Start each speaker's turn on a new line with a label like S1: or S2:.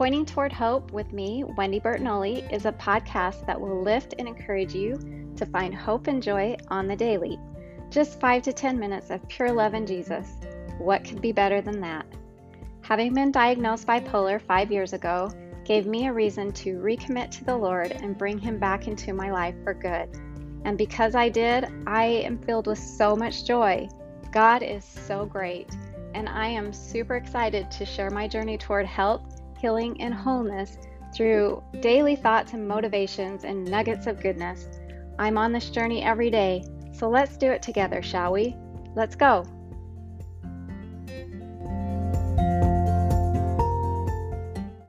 S1: Pointing Toward Hope with me, Wendy Bertinoli, is a podcast that will lift and encourage you to find hope and joy on the daily. Just five to 10 minutes of pure love in Jesus. What could be better than that? Having been diagnosed bipolar five years ago gave me a reason to recommit to the Lord and bring Him back into my life for good. And because I did, I am filled with so much joy. God is so great, and I am super excited to share my journey toward health, healing, and wholeness through daily thoughts and motivations and nuggets of goodness. I'm on this journey every day, so let's do it together, shall we? Let's go.